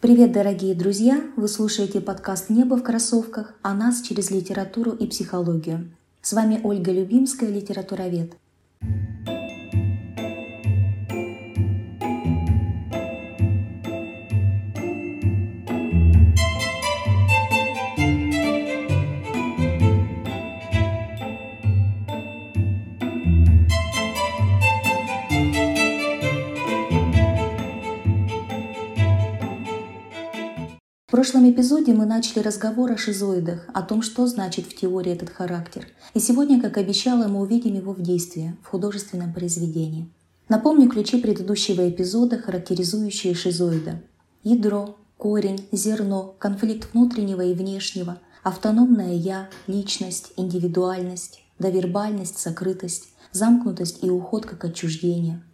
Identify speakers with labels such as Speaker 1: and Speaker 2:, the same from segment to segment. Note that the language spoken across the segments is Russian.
Speaker 1: Привет, дорогие друзья! Вы слушаете подкаст «Небо в кроссовках» о нас через литературу и психологию. С вами Ольга Любимская, литературовед. В прошлом эпизоде мы начали разговор о шизоидах, о том, что значит в теории этот характер. И сегодня, как обещала, мы увидим его в действии, в художественном произведении. Напомню ключи предыдущего эпизода, характеризующие шизоида. Ядро, корень, зерно, конфликт внутреннего и внешнего, автономное «я», личность, индивидуальность, довербальность, сокрытость, замкнутость и уход как отчуждение –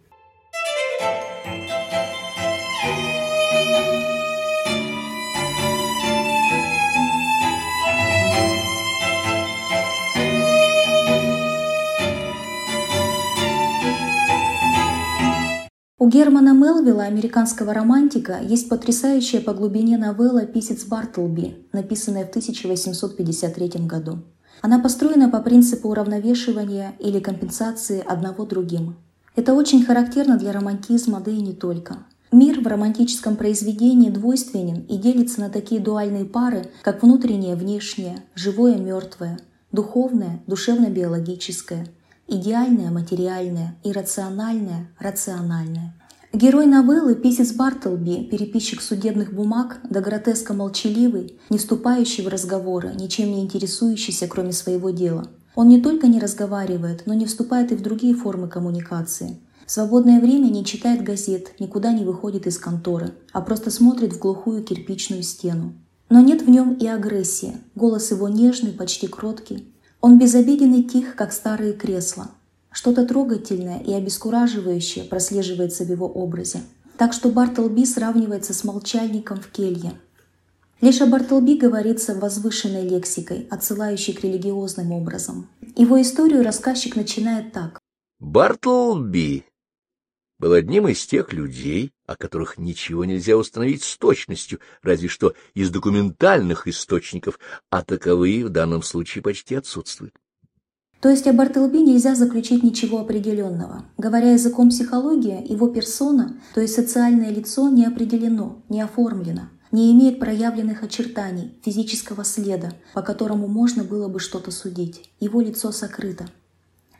Speaker 1: У Германа Мелвилла, американского романтика, есть потрясающая по глубине новелла «Писец Бартлби», написанная в 1853 году. Она построена по принципу уравновешивания или компенсации одного другим. Это очень характерно для романтизма, да и не только. Мир в романтическом произведении двойственен и делится на такие дуальные пары, как внутреннее, внешнее, живое, мертвое, духовное, душевно-биологическое, идеальное, материальное, иррациональное, рациональное. Герой новеллы Писец Бартлби, переписчик судебных бумаг, до гротеска молчаливый, не вступающий в разговоры, ничем не интересующийся, кроме своего дела. Он не только не разговаривает, но не вступает и в другие формы коммуникации. В свободное время не читает газет, никуда не выходит из конторы, а просто смотрит в глухую кирпичную стену. Но нет в нем и агрессии. Голос его нежный, почти кроткий. Он безобиден и тих, как старые кресла. Что-то трогательное и обескураживающее прослеживается в его образе. Так что Бартлби сравнивается с молчальником в келье. Лишь о Бартлби говорится возвышенной лексикой, отсылающей к религиозным образам. Его историю рассказчик начинает так.
Speaker 2: Бартлби был одним из тех людей, о которых ничего нельзя установить с точностью, разве что из документальных источников, а таковые в данном случае почти отсутствуют.
Speaker 1: То есть о Бартлби нельзя заключить ничего определенного. Говоря языком психологии, его персона, то есть социальное лицо, не определено, не оформлено, не имеет проявленных очертаний, физического следа, по которому можно было бы что-то судить. Его лицо сокрыто.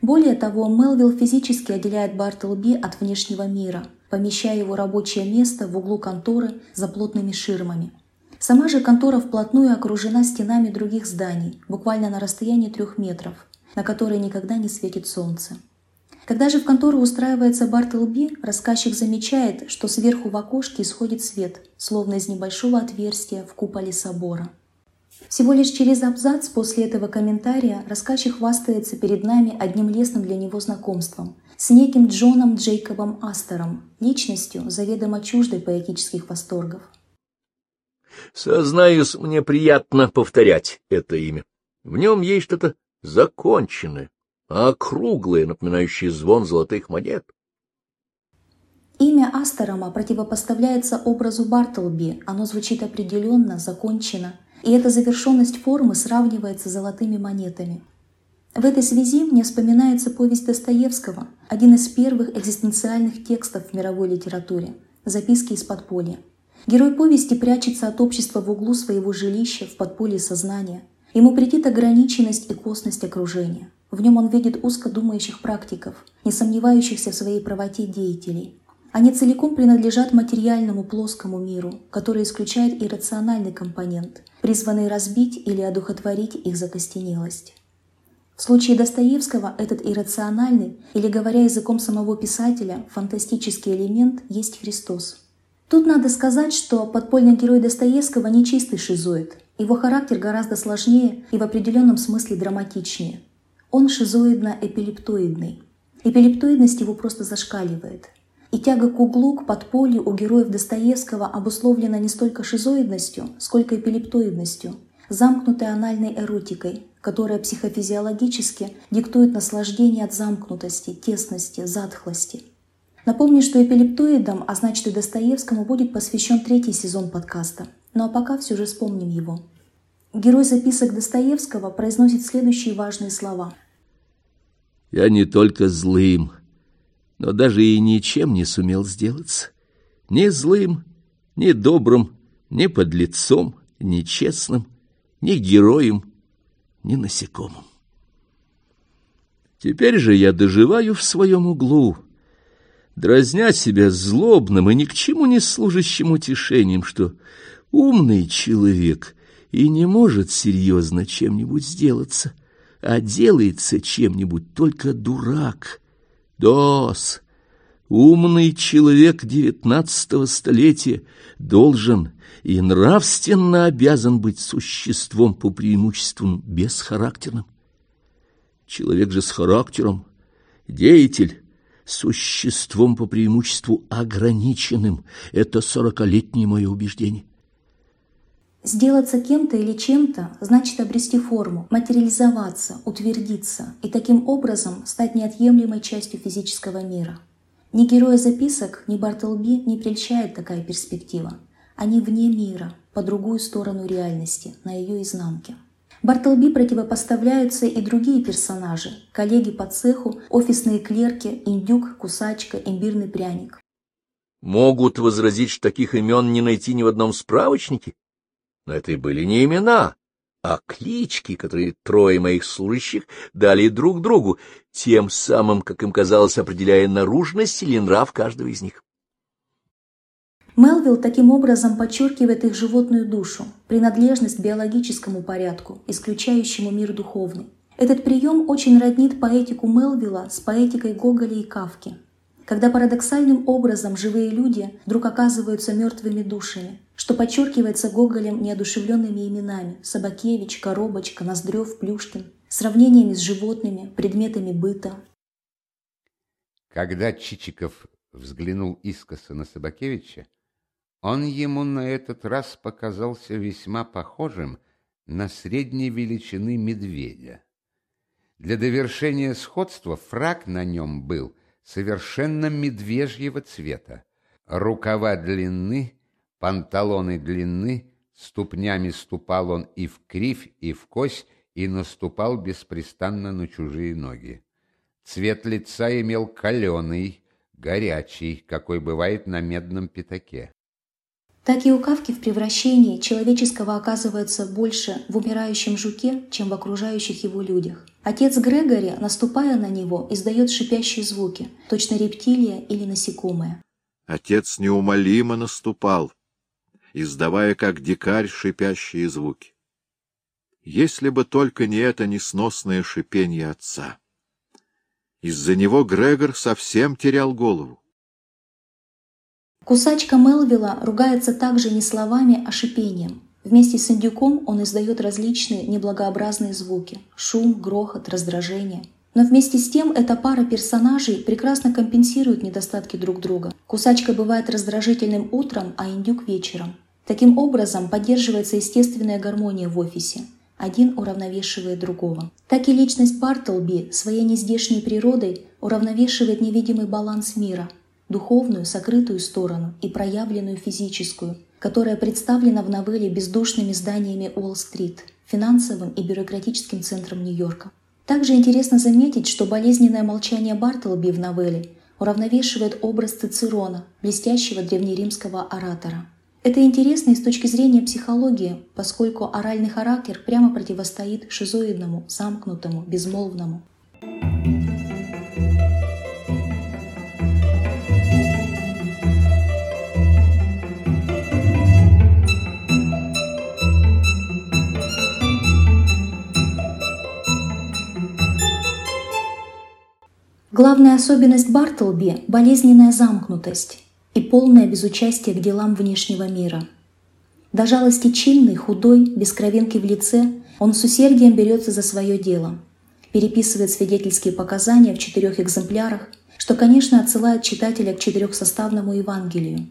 Speaker 1: Более того, Мелвилл физически отделяет Бартлби от внешнего мира, помещая его рабочее место в углу конторы за плотными ширмами. Сама же контора вплотную окружена стенами других зданий, буквально на расстоянии трех метров, на которые никогда не светит солнце. Когда же в контору устраивается Бартлби, рассказчик замечает, что сверху в окошке исходит свет, словно из небольшого отверстия в куполе собора. Всего лишь через абзац после этого комментария рассказчик хвастается перед нами одним лесным для него знакомством с неким Джоном Джейкобом Астером, личностью, заведомо чуждой поэтических восторгов.
Speaker 2: Сознаюсь, мне приятно повторять это имя. В нем есть что-то законченное, округлое, напоминающее звон золотых монет.
Speaker 1: Имя Астерома противопоставляется образу Бартлби, оно звучит определенно, закончено, и эта завершенность формы сравнивается с золотыми монетами. В этой связи мне вспоминается повесть Достоевского, один из первых экзистенциальных текстов в мировой литературе «Записки из подполья». Герой повести прячется от общества в углу своего жилища в подполье сознания – Ему претит ограниченность и косность окружения. В нем он видит узко думающих практиков, не сомневающихся в своей правоте деятелей. Они целиком принадлежат материальному плоскому миру, который исключает иррациональный компонент, призванный разбить или одухотворить их закостенелость. В случае Достоевского этот иррациональный, или говоря языком самого писателя, фантастический элемент есть Христос. Тут надо сказать, что подпольный герой Достоевского не чистый шизоид, его характер гораздо сложнее и в определенном смысле драматичнее. Он шизоидно-эпилептоидный. Эпилептоидность его просто зашкаливает. И тяга к углу, к подполью у героев Достоевского обусловлена не столько шизоидностью, сколько эпилептоидностью, замкнутой анальной эротикой, которая психофизиологически диктует наслаждение от замкнутости, тесности, затхлости. Напомню, что эпилептоидам, а значит и Достоевскому, будет посвящен третий сезон подкаста. Ну а пока все же вспомним его. Герой записок Достоевского произносит следующие важные слова.
Speaker 2: «Я не только злым, но даже и ничем не сумел сделаться. Ни злым, ни добрым, ни подлецом, ни честным, ни героем, ни насекомым. Теперь же я доживаю в своем углу, дразня себя злобным и ни к чему не служащим утешением, что умный человек и не может серьезно чем-нибудь сделаться, а делается чем-нибудь только дурак. Дос, умный человек девятнадцатого столетия должен и нравственно обязан быть существом по преимуществу бесхарактерным. Человек же с характером, деятель, существом по преимуществу ограниченным. Это сорокалетнее мое убеждение.
Speaker 1: Сделаться кем-то или чем-то значит обрести форму, материализоваться, утвердиться и таким образом стать неотъемлемой частью физического мира. Ни героя записок, ни Бартлби не прельщает такая перспектива. Они вне мира, по другую сторону реальности, на ее изнанке. Бартлби противопоставляются и другие персонажи – коллеги по цеху, офисные клерки, индюк, кусачка, имбирный пряник.
Speaker 2: Могут возразить, что таких имен не найти ни в одном справочнике? Но это и были не имена, а клички, которые трое моих служащих дали друг другу, тем самым, как им казалось, определяя наружность или нрав каждого из них.
Speaker 1: Мелвилл таким образом подчеркивает их животную душу, принадлежность к биологическому порядку, исключающему мир духовный. Этот прием очень роднит поэтику Мелвилла с поэтикой Гоголя и Кавки. Когда парадоксальным образом живые люди вдруг оказываются мертвыми душами, что подчеркивается Гоголем неодушевленными именами Собакевич, Коробочка, Ноздрев, Плюшкин, сравнениями с животными, предметами быта.
Speaker 3: Когда Чичиков взглянул искоса на Собакевича, он ему на этот раз показался весьма похожим на средней величины медведя. Для довершения сходства фрак на нем был совершенно медвежьего цвета. Рукава длинны, панталоны длинны, ступнями ступал он и в кривь, и в кось, и наступал беспрестанно на чужие ноги. Цвет лица имел каленый, горячий, какой бывает на медном пятаке
Speaker 1: так и у Кавки в превращении человеческого оказывается больше в умирающем жуке, чем в окружающих его людях. Отец Грегори, наступая на него, издает шипящие звуки, точно рептилия или насекомое.
Speaker 4: Отец неумолимо наступал, издавая как дикарь шипящие звуки. Если бы только не это несносное шипение отца. Из-за него Грегор совсем терял голову.
Speaker 1: Кусачка Мелвилла ругается также не словами, а шипением. Вместе с индюком он издает различные неблагообразные звуки – шум, грохот, раздражение. Но вместе с тем эта пара персонажей прекрасно компенсирует недостатки друг друга. Кусачка бывает раздражительным утром, а индюк – вечером. Таким образом поддерживается естественная гармония в офисе. Один уравновешивает другого. Так и личность Бартлби своей нездешней природой уравновешивает невидимый баланс мира – духовную, сокрытую сторону и проявленную физическую, которая представлена в новелле бездушными зданиями Уолл-стрит, финансовым и бюрократическим центром Нью-Йорка. Также интересно заметить, что болезненное молчание Бартлби в новелле уравновешивает образ Цицерона, блестящего древнеримского оратора. Это интересно и с точки зрения психологии, поскольку оральный характер прямо противостоит шизоидному, замкнутому, безмолвному. Главная особенность Бартлби – болезненная замкнутость и полное безучастие к делам внешнего мира. До жалости чинный, худой, без кровинки в лице, он с усердием берется за свое дело. Переписывает свидетельские показания в четырех экземплярах, что, конечно, отсылает читателя к четырехсоставному Евангелию.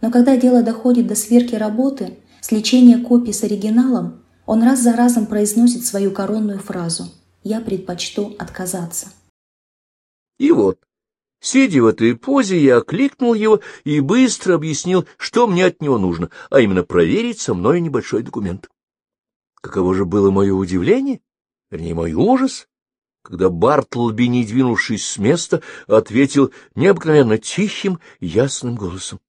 Speaker 1: Но когда дело доходит до сверки работы, сличения копий с оригиналом, он раз за разом произносит свою коронную фразу «Я предпочту отказаться».
Speaker 2: И вот, Сидя в этой позе, я окликнул его и быстро объяснил, что мне от него нужно, а именно проверить со мной небольшой документ. Каково же было мое удивление, вернее, мой ужас, когда Бартлби, не двинувшись с места, ответил необыкновенно тихим, ясным голосом.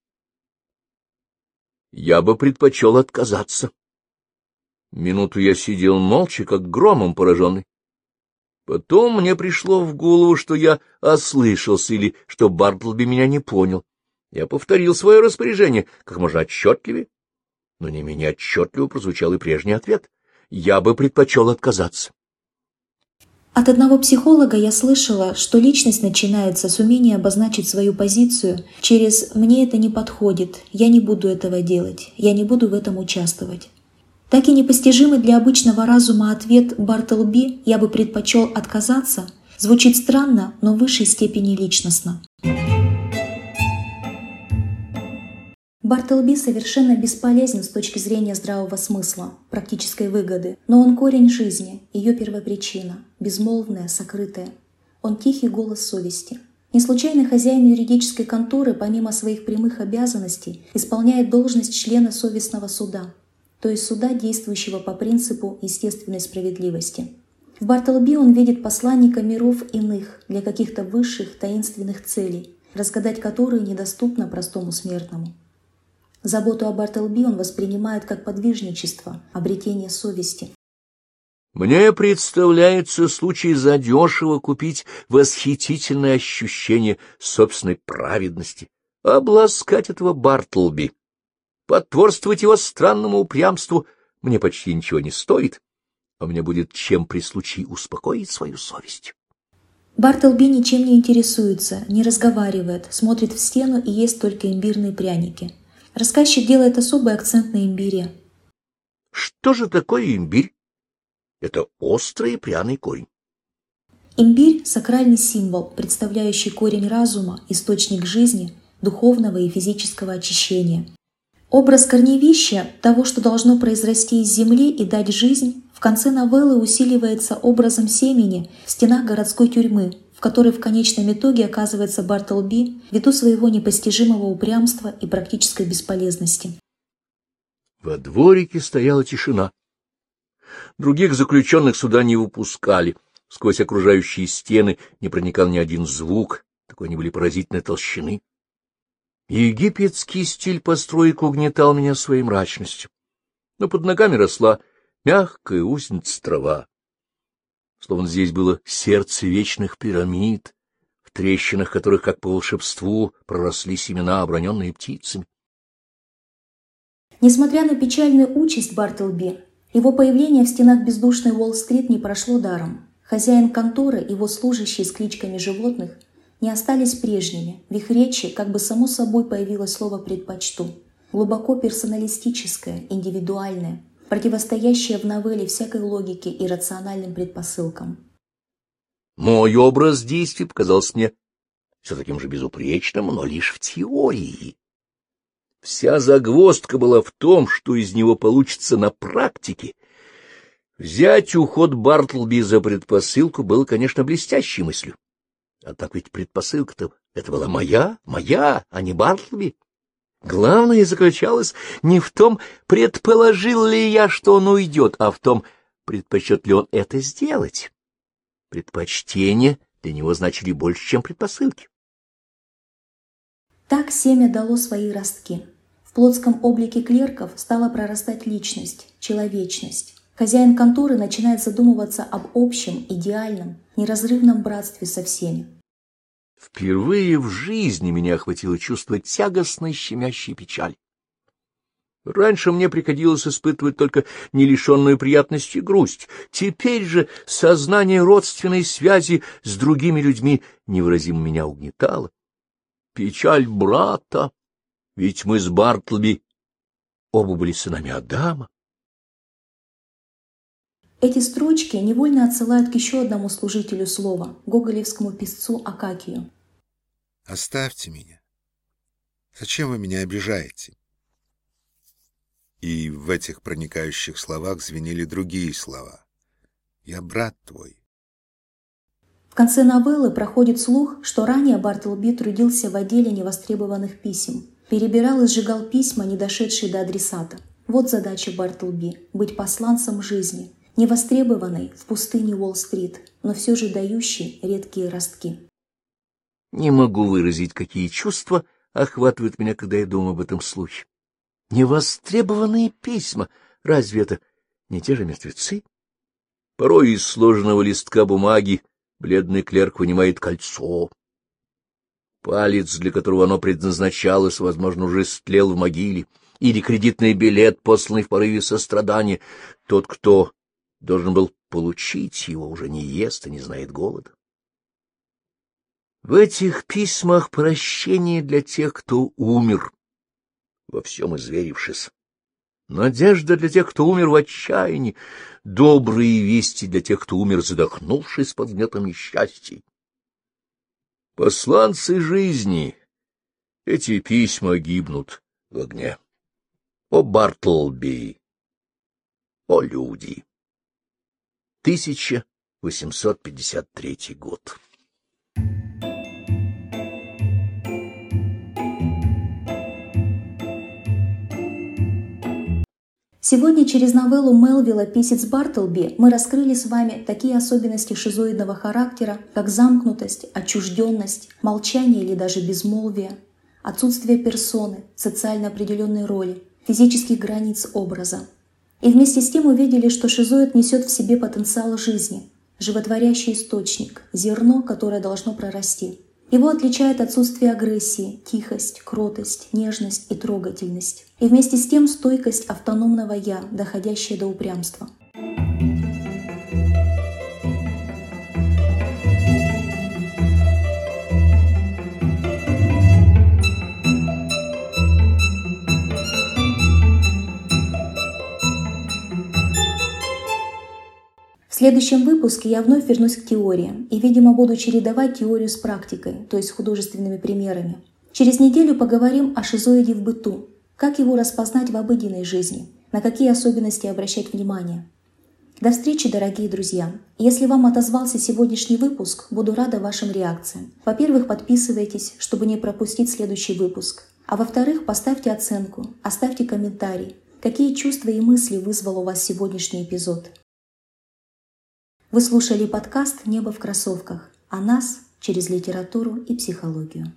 Speaker 2: Я бы предпочел отказаться. Минуту я сидел молча, как громом пораженный. Потом мне пришло в голову, что я ослышался или что Бартлби меня не понял. Я повторил свое распоряжение как можно отчетливее, но не менее отчетливо прозвучал и прежний ответ. Я бы предпочел отказаться.
Speaker 1: От одного психолога я слышала, что личность начинается с умения обозначить свою позицию через «мне это не подходит», «я не буду этого делать», «я не буду в этом участвовать». Так и непостижимый для обычного разума ответ Бартлби «я бы предпочел отказаться» звучит странно, но в высшей степени личностно. Бартлби совершенно бесполезен с точки зрения здравого смысла, практической выгоды, но он корень жизни, ее первопричина, безмолвная, сокрытая. Он тихий голос совести. Не случайно хозяин юридической конторы, помимо своих прямых обязанностей, исполняет должность члена совестного суда – то есть суда, действующего по принципу естественной справедливости. В Бартлби он видит посланника миров иных для каких-то высших таинственных целей, разгадать которые недоступно простому смертному. Заботу о Бартлби он воспринимает как подвижничество, обретение совести.
Speaker 2: Мне представляется случай задешево купить восхитительное ощущение собственной праведности, обласкать этого Бартлби, Потворствовать его странному упрямству мне почти ничего не стоит, а мне будет чем при случае успокоить свою совесть.
Speaker 1: Бартлби ничем не интересуется, не разговаривает, смотрит в стену и ест только имбирные пряники. Рассказчик делает особый акцент на имбире.
Speaker 2: Что же такое имбирь? Это острый и пряный корень.
Speaker 1: Имбирь – сакральный символ, представляющий корень разума, источник жизни, духовного и физического очищения. Образ корневища, того, что должно произрасти из земли и дать жизнь, в конце новеллы усиливается образом семени в стенах городской тюрьмы, в которой в конечном итоге оказывается Бартлби ввиду своего непостижимого упрямства и практической бесполезности.
Speaker 2: Во дворике стояла тишина. Других заключенных сюда не выпускали. Сквозь окружающие стены не проникал ни один звук, такой они были поразительной толщины. Египетский стиль построек угнетал меня своей мрачностью, но под ногами росла мягкая узница трава. Словно здесь было сердце вечных пирамид, в трещинах которых, как по волшебству, проросли семена, оброненные птицами.
Speaker 1: Несмотря на печальную участь Бартлби, его появление в стенах бездушной Уолл-стрит не прошло даром. Хозяин конторы, его служащие с кличками животных, не остались прежними. В их речи как бы само собой появилось слово «предпочту». Глубоко персоналистическое, индивидуальное, противостоящее в новелле всякой логике и рациональным предпосылкам.
Speaker 2: Мой образ действий показался мне все таким же безупречным, но лишь в теории. Вся загвоздка была в том, что из него получится на практике. Взять уход Бартлби за предпосылку было, конечно, блестящей мыслью. А так ведь предпосылка-то это была моя, моя, а не Бартлби. Главное заключалось не в том, предположил ли я, что он уйдет, а в том, предпочет ли он это сделать. Предпочтения для него значили больше, чем предпосылки.
Speaker 1: Так семя дало свои ростки. В плотском облике клерков стала прорастать личность, человечность. Хозяин конторы начинает задумываться об общем, идеальном, неразрывном братстве со всеми.
Speaker 2: Впервые в жизни меня охватило чувство тягостной щемящей печали. Раньше мне приходилось испытывать только не лишенную приятности грусть. Теперь же сознание родственной связи с другими людьми невыразимо меня угнетало. Печаль брата, ведь мы с Бартлби оба были сынами Адама.
Speaker 1: Эти строчки невольно отсылают к еще одному служителю слова, гоголевскому писцу Акакию.
Speaker 5: «Оставьте меня. Зачем вы меня обижаете?» И в этих проникающих словах звенели другие слова. «Я брат твой».
Speaker 1: конце новеллы проходит слух, что ранее Бартлби трудился в отделе невостребованных писем, перебирал и сжигал письма, не дошедшие до адресата. Вот задача Бартлби – быть посланцем жизни, невостребованной в пустыне Уолл-стрит, но все же дающей редкие ростки.
Speaker 2: Не могу выразить, какие чувства охватывают меня, когда я думаю об этом случае. Невостребованные письма. Разве это не те же мертвецы? Порой из сложенного листка бумаги бледный клерк вынимает кольцо. Палец, для которого оно предназначалось, возможно, уже стлел в могиле, или кредитный билет, посланный в порыве сострадания. Тот, кто должен был получить его, уже не ест и не знает голода. В этих письмах прощение для тех, кто умер, во всем изверившись. Надежда для тех, кто умер в отчаянии, добрые вести для тех, кто умер, задохнувшись под гнетом несчастья. Посланцы жизни, эти письма гибнут в огне. О, Бартлби! О, люди! 1853 год.
Speaker 1: Сегодня через новеллу Мелвилла «Писец Бартлби» мы раскрыли с вами такие особенности шизоидного характера, как замкнутость, отчужденность, молчание или даже безмолвие, отсутствие персоны, социально определенной роли, физических границ образа. И вместе с тем увидели, что шизоид несет в себе потенциал жизни, животворящий источник, зерно, которое должно прорасти. Его отличает отсутствие агрессии, тихость, кротость, нежность и трогательность. И вместе с тем стойкость автономного «я», доходящая до упрямства. В следующем выпуске я вновь вернусь к теории и, видимо, буду чередовать теорию с практикой, то есть художественными примерами. Через неделю поговорим о шизоиде в быту, как его распознать в обыденной жизни, на какие особенности обращать внимание. До встречи, дорогие друзья! Если вам отозвался сегодняшний выпуск, буду рада вашим реакциям. Во-первых, подписывайтесь, чтобы не пропустить следующий выпуск. А во-вторых, поставьте оценку, оставьте комментарий, какие чувства и мысли вызвал у вас сегодняшний эпизод. Вы слушали подкаст «Небо в кроссовках» о нас через литературу и психологию.